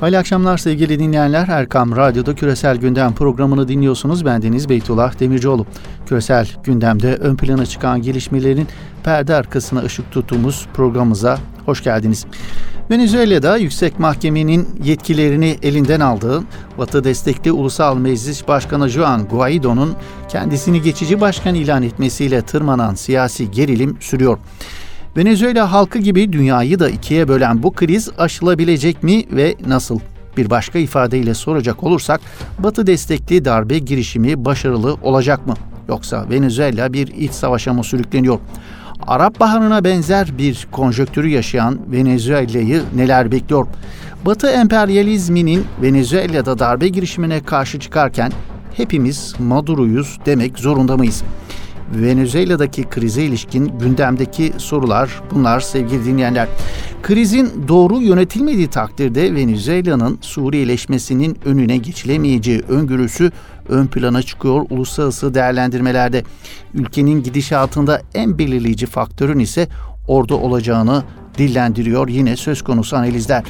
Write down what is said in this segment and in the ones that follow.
Hayırlı akşamlar sevgili dinleyenler. Erkam Radyo'da Küresel Gündem programını dinliyorsunuz. Ben Deniz Beytullah Demircioğlu. Küresel gündemde ön plana çıkan gelişmelerin perde arkasına ışık tuttuğumuz programımıza hoş geldiniz. Venezuela'da Yüksek Mahkemenin yetkilerini elinden aldığı Batı destekli Ulusal Meclis Başkanı Juan Guaido'nun kendisini geçici başkan ilan etmesiyle tırmanan siyasi gerilim sürüyor. Venezuela halkı gibi dünyayı da ikiye bölen bu kriz aşılabilecek mi ve nasıl? Bir başka ifadeyle soracak olursak Batı destekli darbe girişimi başarılı olacak mı? Yoksa Venezuela bir iç savaşa mı sürükleniyor? Arap Baharı'na benzer bir konjöktürü yaşayan Venezuela'yı neler bekliyor? Batı emperyalizminin Venezuela'da darbe girişimine karşı çıkarken hepimiz Maduro'yuz demek zorunda mıyız? Venezuela'daki krize ilişkin gündemdeki sorular bunlar sevgili dinleyenler. Krizin doğru yönetilmediği takdirde Venezuela'nın Suriyeleşmesinin önüne geçilemeyeceği öngörüsü ön plana çıkıyor uluslararası değerlendirmelerde. Ülkenin gidişatında en belirleyici faktörün ise orada olacağını dillendiriyor yine söz konusu analizler.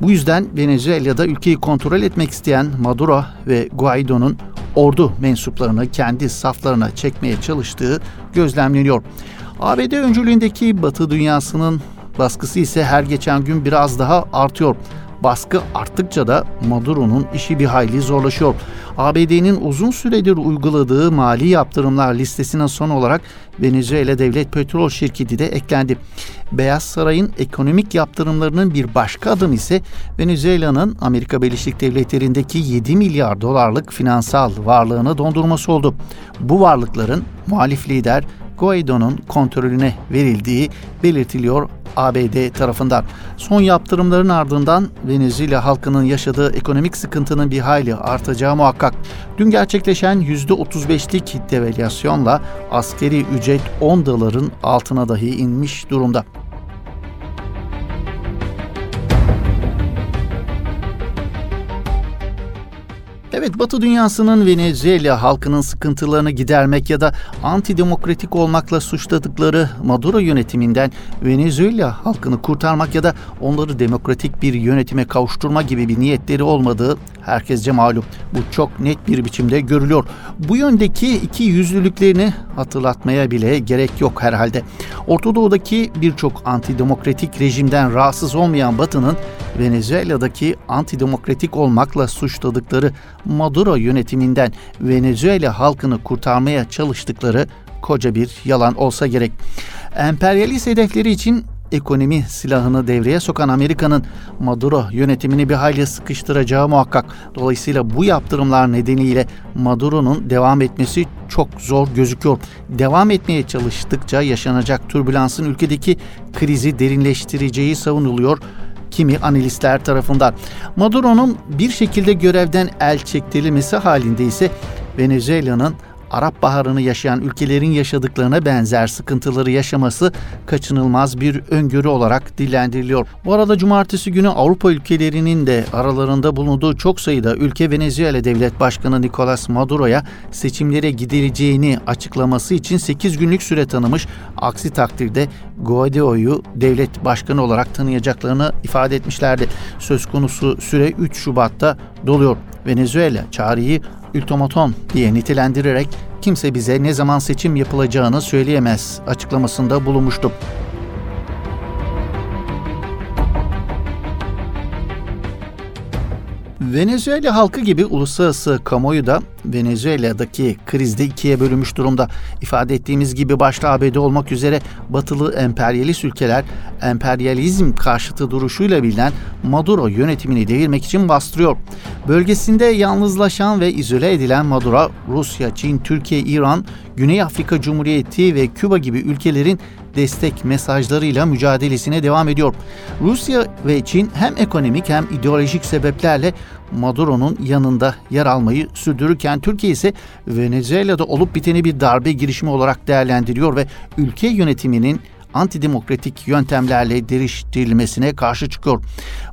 Bu yüzden Venezuela'da ülkeyi kontrol etmek isteyen Maduro ve Guaido'nun ordu mensuplarını kendi saflarına çekmeye çalıştığı gözlemleniyor. ABD öncülüğündeki Batı dünyasının baskısı ise her geçen gün biraz daha artıyor. Baskı arttıkça da Maduro'nun işi bir hayli zorlaşıyor. ABD'nin uzun süredir uyguladığı mali yaptırımlar listesine son olarak Venezuela Devlet Petrol Şirketi de eklendi. Beyaz Saray'ın ekonomik yaptırımlarının bir başka adım ise Venezuela'nın Amerika Birleşik Devletleri'ndeki 7 milyar dolarlık finansal varlığını dondurması oldu. Bu varlıkların muhalif lider Guaido'nun kontrolüne verildiği belirtiliyor ABD tarafından. Son yaptırımların ardından Venezuela halkının yaşadığı ekonomik sıkıntının bir hayli artacağı muhakkak. Dün gerçekleşen %35'lik devalüasyonla askeri ücret 10 doların altına dahi inmiş durumda. Evet Batı dünyasının Venezuela halkının sıkıntılarını gidermek ya da antidemokratik olmakla suçladıkları Maduro yönetiminden Venezuela halkını kurtarmak ya da onları demokratik bir yönetime kavuşturma gibi bir niyetleri olmadığı herkesce malum. Bu çok net bir biçimde görülüyor. Bu yöndeki iki yüzlülüklerini hatırlatmaya bile gerek yok herhalde. Orta Doğu'daki birçok antidemokratik rejimden rahatsız olmayan Batı'nın Venezuela'daki antidemokratik olmakla suçladıkları Maduro yönetiminden Venezuela halkını kurtarmaya çalıştıkları koca bir yalan olsa gerek. Emperyalist hedefleri için ekonomi silahını devreye sokan Amerika'nın Maduro yönetimini bir hayli sıkıştıracağı muhakkak. Dolayısıyla bu yaptırımlar nedeniyle Maduro'nun devam etmesi çok zor gözüküyor. Devam etmeye çalıştıkça yaşanacak türbülansın ülkedeki krizi derinleştireceği savunuluyor kimi analistler tarafından. Maduro'nun bir şekilde görevden el çektirilmesi halinde ise Venezuela'nın Arap Baharı'nı yaşayan ülkelerin yaşadıklarına benzer sıkıntıları yaşaması kaçınılmaz bir öngörü olarak dillendiriliyor. Bu arada cumartesi günü Avrupa ülkelerinin de aralarında bulunduğu çok sayıda ülke Venezuela Devlet Başkanı Nicolas Maduro'ya seçimlere gidileceğini açıklaması için 8 günlük süre tanımış. Aksi takdirde Guaido'yu devlet başkanı olarak tanıyacaklarını ifade etmişlerdi. Söz konusu süre 3 Şubat'ta doluyor. Venezuela çağrıyı ultimaton diye nitelendirerek kimse bize ne zaman seçim yapılacağını söyleyemez açıklamasında bulunmuştu. Venezuela halkı gibi uluslararası kamuoyu da Venezuela'daki krizde ikiye bölünmüş durumda. İfade ettiğimiz gibi başta ABD olmak üzere batılı emperyalist ülkeler emperyalizm karşıtı duruşuyla bilinen Maduro yönetimini devirmek için bastırıyor. Bölgesinde yalnızlaşan ve izole edilen Maduro, Rusya, Çin, Türkiye, İran, Güney Afrika Cumhuriyeti ve Küba gibi ülkelerin destek mesajlarıyla mücadelesine devam ediyor. Rusya ve Çin hem ekonomik hem ideolojik sebeplerle Maduro'nun yanında yer almayı sürdürürken Türkiye ise Venezuela'da olup biteni bir darbe girişimi olarak değerlendiriyor ve ülke yönetiminin antidemokratik yöntemlerle değiştirilmesine karşı çıkıyor.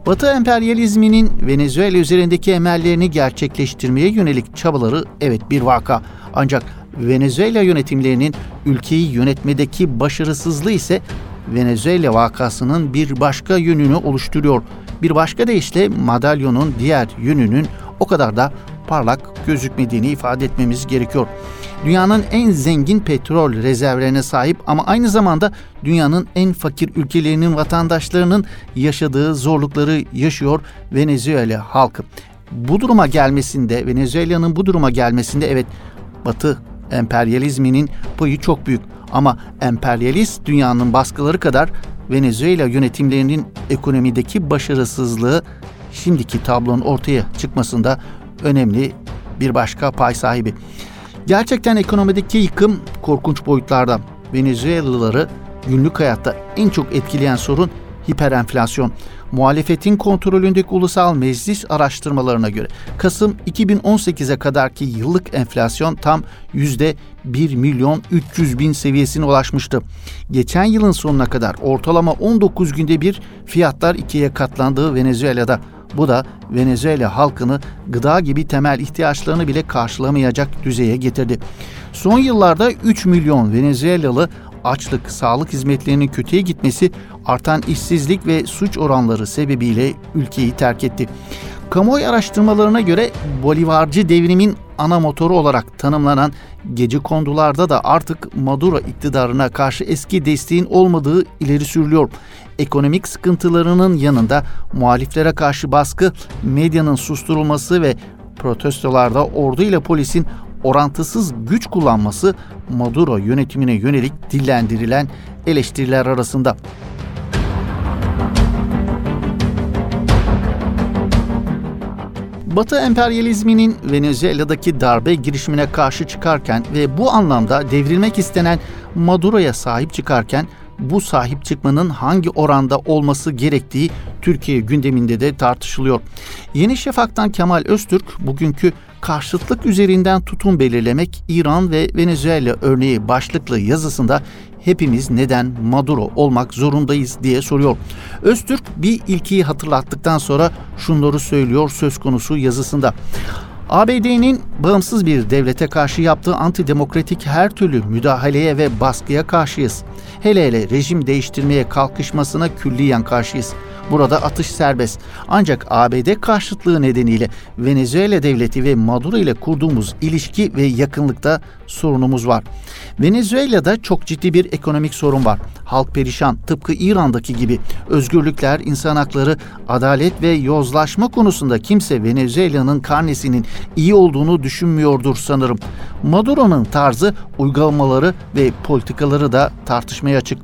Batı emperyalizminin Venezuela üzerindeki emellerini gerçekleştirmeye yönelik çabaları evet bir vaka. Ancak Venezuela yönetimlerinin ülkeyi yönetmedeki başarısızlığı ise Venezuela vakasının bir başka yönünü oluşturuyor. Bir başka deyişle madalyonun diğer yönünün o kadar da parlak gözükmediğini ifade etmemiz gerekiyor. Dünyanın en zengin petrol rezervlerine sahip ama aynı zamanda dünyanın en fakir ülkelerinin vatandaşlarının yaşadığı zorlukları yaşıyor Venezuela halkı. Bu duruma gelmesinde, Venezuela'nın bu duruma gelmesinde evet Batı emperyalizminin payı çok büyük. Ama emperyalist dünyanın baskıları kadar Venezuela yönetimlerinin ekonomideki başarısızlığı şimdiki tablonun ortaya çıkmasında önemli bir başka pay sahibi. Gerçekten ekonomideki yıkım korkunç boyutlarda. Venezuelalıları günlük hayatta en çok etkileyen sorun hiperenflasyon. Muhalefetin kontrolündeki ulusal meclis araştırmalarına göre Kasım 2018'e kadarki yıllık enflasyon tam yüzde 1 milyon 300 bin seviyesine ulaşmıştı. Geçen yılın sonuna kadar ortalama 19 günde bir fiyatlar ikiye katlandığı Venezuela'da bu da Venezuela halkını gıda gibi temel ihtiyaçlarını bile karşılamayacak düzeye getirdi. Son yıllarda 3 milyon Venezuelalı açlık, sağlık hizmetlerinin kötüye gitmesi, artan işsizlik ve suç oranları sebebiyle ülkeyi terk etti. Kamuoyu araştırmalarına göre Bolivarcı devrimin ana motoru olarak tanımlanan gece kondularda da artık Maduro iktidarına karşı eski desteğin olmadığı ileri sürülüyor. Ekonomik sıkıntılarının yanında muhaliflere karşı baskı, medyanın susturulması ve protestolarda ordu ile polisin orantısız güç kullanması Maduro yönetimine yönelik dillendirilen eleştiriler arasında. Batı emperyalizminin Venezuela'daki darbe girişimine karşı çıkarken ve bu anlamda devrilmek istenen Maduro'ya sahip çıkarken bu sahip çıkmanın hangi oranda olması gerektiği Türkiye gündeminde de tartışılıyor. Yeni Şafak'tan Kemal Öztürk bugünkü karşıtlık üzerinden tutum belirlemek İran ve Venezuela örneği başlıklı yazısında hepimiz neden Maduro olmak zorundayız diye soruyor. Öztürk bir ilkiyi hatırlattıktan sonra şunları söylüyor söz konusu yazısında. ABD'nin bağımsız bir devlete karşı yaptığı antidemokratik her türlü müdahaleye ve baskıya karşıyız. Hele hele rejim değiştirmeye kalkışmasına külliyen karşıyız. Burada atış serbest. Ancak ABD karşıtlığı nedeniyle Venezuela devleti ve Maduro ile kurduğumuz ilişki ve yakınlıkta sorunumuz var. Venezuela'da çok ciddi bir ekonomik sorun var. Halk perişan, tıpkı İran'daki gibi. Özgürlükler, insan hakları, adalet ve yozlaşma konusunda kimse Venezuela'nın karnesinin iyi olduğunu düşünmüyordur sanırım. Maduro'nun tarzı, uygulamaları ve politikaları da tartışmaya açık.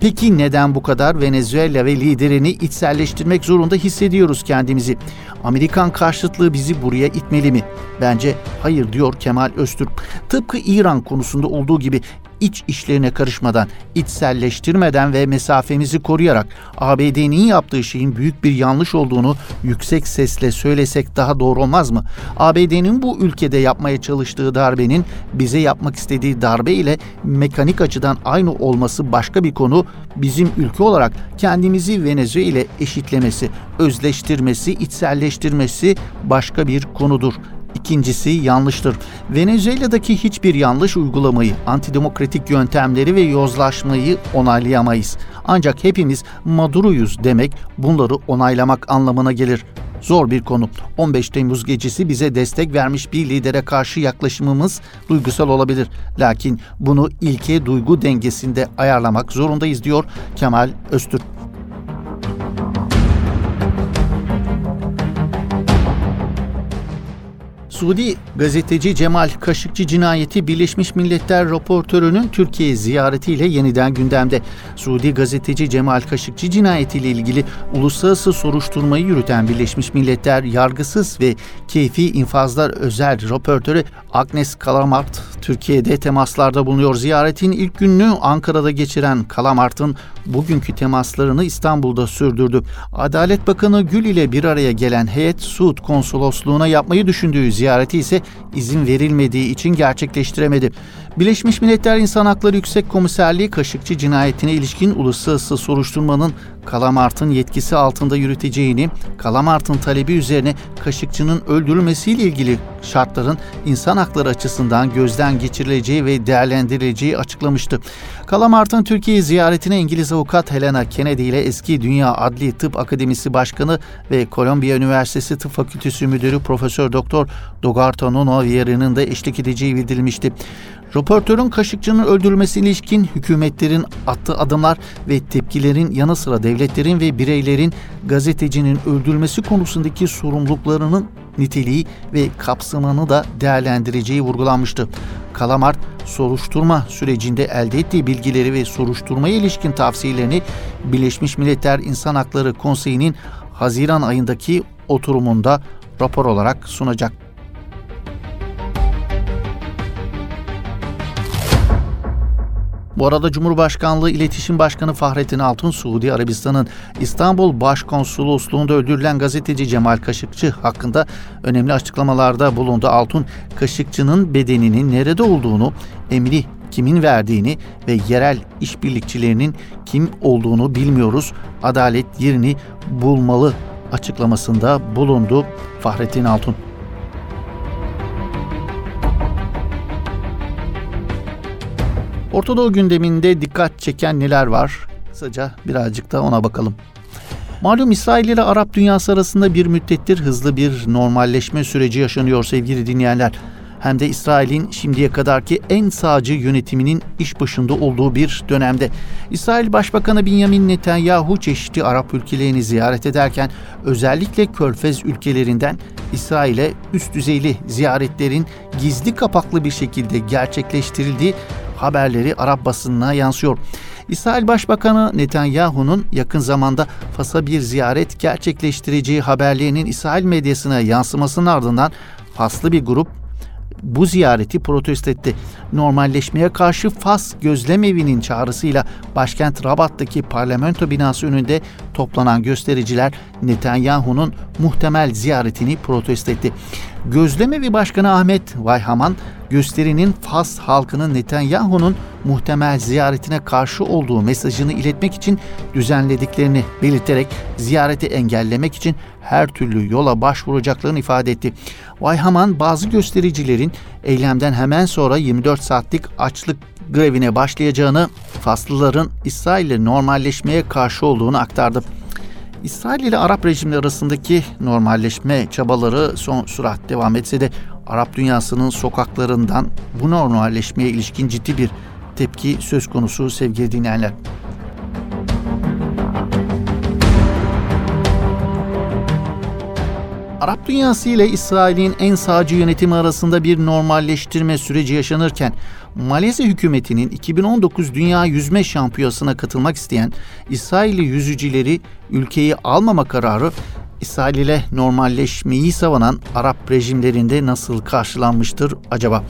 Peki neden bu kadar Venezuela ve liderini içselleştirmek zorunda hissediyoruz kendimizi? Amerikan karşıtlığı bizi buraya itmeli mi? Bence hayır diyor Kemal Öztürk. Tıpkı İran konusunda olduğu gibi iç işlerine karışmadan, içselleştirmeden ve mesafemizi koruyarak ABD'nin yaptığı şeyin büyük bir yanlış olduğunu yüksek sesle söylesek daha doğru olmaz mı? ABD'nin bu ülkede yapmaya çalıştığı darbenin bize yapmak istediği darbe ile mekanik açıdan aynı olması başka bir konu. Bizim ülke olarak kendimizi Venezuela ile eşitlemesi, özleştirmesi, içselleştirmesi başka bir konudur. İkincisi yanlıştır. Venezuela'daki hiçbir yanlış uygulamayı, antidemokratik yöntemleri ve yozlaşmayı onaylayamayız. Ancak hepimiz Maduro'yuz demek bunları onaylamak anlamına gelir. Zor bir konu. 15 Temmuz gecesi bize destek vermiş bir lidere karşı yaklaşımımız duygusal olabilir. Lakin bunu ilke duygu dengesinde ayarlamak zorundayız diyor Kemal Öztürk. Suudi gazeteci Cemal Kaşıkçı cinayeti Birleşmiş Milletler raportörünün Türkiye ziyaretiyle yeniden gündemde. Suudi gazeteci Cemal Kaşıkçı cinayetiyle ilgili uluslararası soruşturmayı yürüten Birleşmiş Milletler yargısız ve keyfi infazlar özel raportörü Agnes Kalamart Türkiye'de temaslarda bulunuyor. Ziyaretin ilk gününü Ankara'da geçiren Kalamart'ın bugünkü temaslarını İstanbul'da sürdürdü. Adalet Bakanı Gül ile bir araya gelen heyet Suud konsolosluğuna yapmayı düşündüğü ziyaret ziyareti ise izin verilmediği için gerçekleştiremedi. Birleşmiş Milletler İnsan Hakları Yüksek Komiserliği Kaşıkçı cinayetine ilişkin uluslararası soruşturmanın Kalamart'ın yetkisi altında yürüteceğini, Kalamart'ın talebi üzerine Kaşıkçı'nın öldürülmesiyle ilgili şartların insan hakları açısından gözden geçirileceği ve değerlendirileceği açıklamıştı. Kalamart'ın Türkiye ziyaretine İngiliz avukat Helena Kennedy ile eski Dünya Adli Tıp Akademisi Başkanı ve Kolombiya Üniversitesi Tıp Fakültesi Müdürü Profesör Doktor Dogarto Nuno Vieira'nın da eşlik edeceği bildirilmişti. Röportörün Kaşıkçı'nın öldürülmesine ilişkin hükümetlerin attığı adımlar ve tepkilerin yanı sıra devletlerin ve bireylerin gazetecinin öldürülmesi konusundaki sorumluluklarının niteliği ve kapsamını da değerlendireceği vurgulanmıştı. Kalamart, soruşturma sürecinde elde ettiği bilgileri ve soruşturmaya ilişkin tavsiyelerini Birleşmiş Milletler İnsan Hakları Konseyi'nin Haziran ayındaki oturumunda rapor olarak sunacak. Bu arada Cumhurbaşkanlığı İletişim Başkanı Fahrettin Altun, Suudi Arabistan'ın İstanbul Başkonsolosluğu'nda öldürülen gazeteci Cemal Kaşıkçı hakkında önemli açıklamalarda bulundu. Altun, Kaşıkçı'nın bedeninin nerede olduğunu, emri kimin verdiğini ve yerel işbirlikçilerinin kim olduğunu bilmiyoruz. Adalet yerini bulmalı açıklamasında bulundu Fahrettin Altun. Ortadoğu gündeminde dikkat çeken neler var? Kısaca birazcık da ona bakalım. Malum İsrail ile Arap dünyası arasında bir müddettir hızlı bir normalleşme süreci yaşanıyor sevgili dinleyenler. Hem de İsrail'in şimdiye kadarki en sağcı yönetiminin iş başında olduğu bir dönemde. İsrail Başbakanı Benjamin Netanyahu çeşitli Arap ülkelerini ziyaret ederken özellikle Körfez ülkelerinden İsrail'e üst düzeyli ziyaretlerin gizli kapaklı bir şekilde gerçekleştirildiği haberleri Arap basınına yansıyor. İsrail Başbakanı Netanyahu'nun yakın zamanda Fas'a bir ziyaret gerçekleştireceği haberlerinin İsrail medyasına yansımasının ardından Faslı bir grup bu ziyareti protesto etti. Normalleşmeye karşı Fas Gözlem Evi'nin çağrısıyla başkent Rabat'taki parlamento binası önünde toplanan göstericiler Netanyahu'nun muhtemel ziyaretini protesto etti. Gözlem Evi Başkanı Ahmet Vayhaman gösterinin Fas halkının Netanyahu'nun muhtemel ziyaretine karşı olduğu mesajını iletmek için düzenlediklerini belirterek ziyareti engellemek için her türlü yola başvuracaklarını ifade etti. Vayhaman bazı göstericilerin eylemden hemen sonra 24 saatlik açlık grevine başlayacağını, Faslıların İsrail ile normalleşmeye karşı olduğunu aktardı. İsrail ile Arap rejimleri arasındaki normalleşme çabaları son sürat devam etse de Arap dünyasının sokaklarından bu normalleşmeye ilişkin ciddi bir tepki söz konusu sevgili dinleyenler. Arap dünyası ile İsrail'in en sağcı yönetimi arasında bir normalleştirme süreci yaşanırken Malezya hükümetinin 2019 Dünya Yüzme Şampiyonası'na katılmak isteyen İsrailli yüzücüleri ülkeyi almama kararı İsrail ile normalleşmeyi savunan Arap rejimlerinde nasıl karşılanmıştır acaba?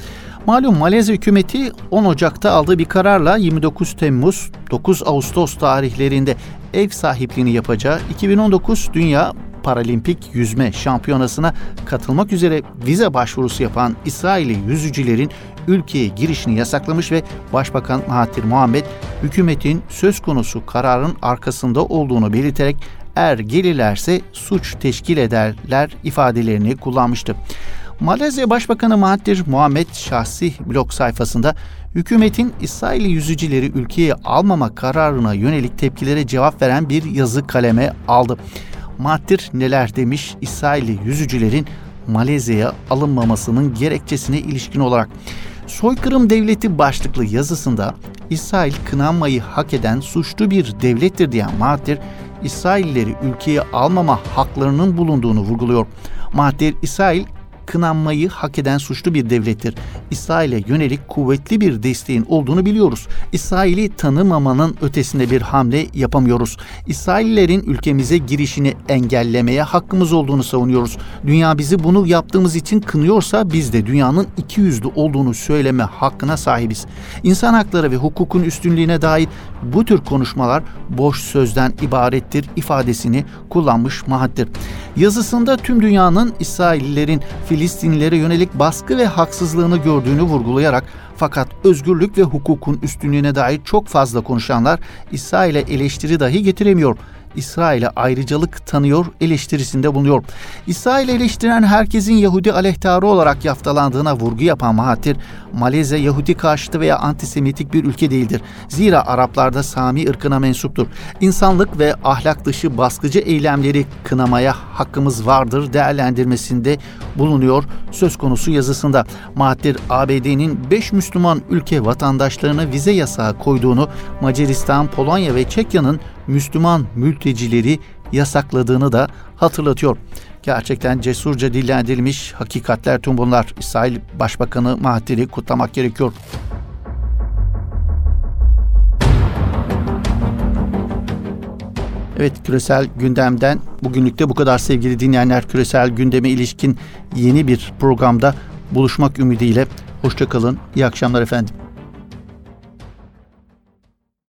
Malum Malezya hükümeti 10 Ocak'ta aldığı bir kararla 29 Temmuz 9 Ağustos tarihlerinde ev sahipliğini yapacağı 2019 Dünya Paralimpik Yüzme Şampiyonası'na katılmak üzere vize başvurusu yapan İsrail'i yüzücülerin ülkeye girişini yasaklamış ve Başbakan Mahathir Muhammed hükümetin söz konusu kararın arkasında olduğunu belirterek er gelirlerse suç teşkil ederler ifadelerini kullanmıştı. Malezya Başbakanı Mahathir Muhammed şahsi blog sayfasında hükümetin İsrail yüzücüleri ülkeye almama kararına yönelik tepkilere cevap veren bir yazı kaleme aldı. Mahathir neler demiş İsrailli yüzücülerin Malezya'ya alınmamasının gerekçesine ilişkin olarak. Soykırım devleti başlıklı yazısında İsrail kınanmayı hak eden suçlu bir devlettir diyen Mahathir, İsraillileri ülkeye almama haklarının bulunduğunu vurguluyor. Mahathir, İsrail kınanmayı hak eden suçlu bir devlettir. İsrail'e yönelik kuvvetli bir desteğin olduğunu biliyoruz. İsrail'i tanımamanın ötesinde bir hamle yapamıyoruz. İsraillerin ülkemize girişini engellemeye hakkımız olduğunu savunuyoruz. Dünya bizi bunu yaptığımız için kınıyorsa biz de dünyanın iki yüzlü olduğunu söyleme hakkına sahibiz. İnsan hakları ve hukukun üstünlüğüne dair bu tür konuşmalar boş sözden ibarettir ifadesini kullanmış Mahathir. Yazısında tüm dünyanın İsraillilerin Filistinlilere yönelik baskı ve haksızlığını gördüğünü vurgulayarak fakat özgürlük ve hukukun üstünlüğüne dair çok fazla konuşanlar İsrail'e eleştiri dahi getiremiyor. İsrail'e ayrıcalık tanıyor eleştirisinde bulunuyor. İsrail'i eleştiren herkesin Yahudi aleyhtarı olarak yaftalandığına vurgu yapan Mahathir, Malezya Yahudi karşıtı veya antisemitik bir ülke değildir. Zira Araplarda Sami ırkına mensuptur. İnsanlık ve ahlak dışı baskıcı eylemleri kınamaya hakkımız vardır değerlendirmesinde bulunuyor söz konusu yazısında. Mahathir ABD'nin 5 Müslüman ülke vatandaşlarına vize yasağı koyduğunu, Macaristan, Polonya ve Çekya'nın Müslüman mültecileri yasakladığını da hatırlatıyor. Gerçekten cesurca dillendirilmiş hakikatler tüm bunlar. İsrail Başbakanı Mahathir'i kutlamak gerekiyor. Evet küresel gündemden bugünlükte bu kadar sevgili dinleyenler. Küresel gündeme ilişkin yeni bir programda buluşmak ümidiyle. Hoşçakalın. İyi akşamlar efendim.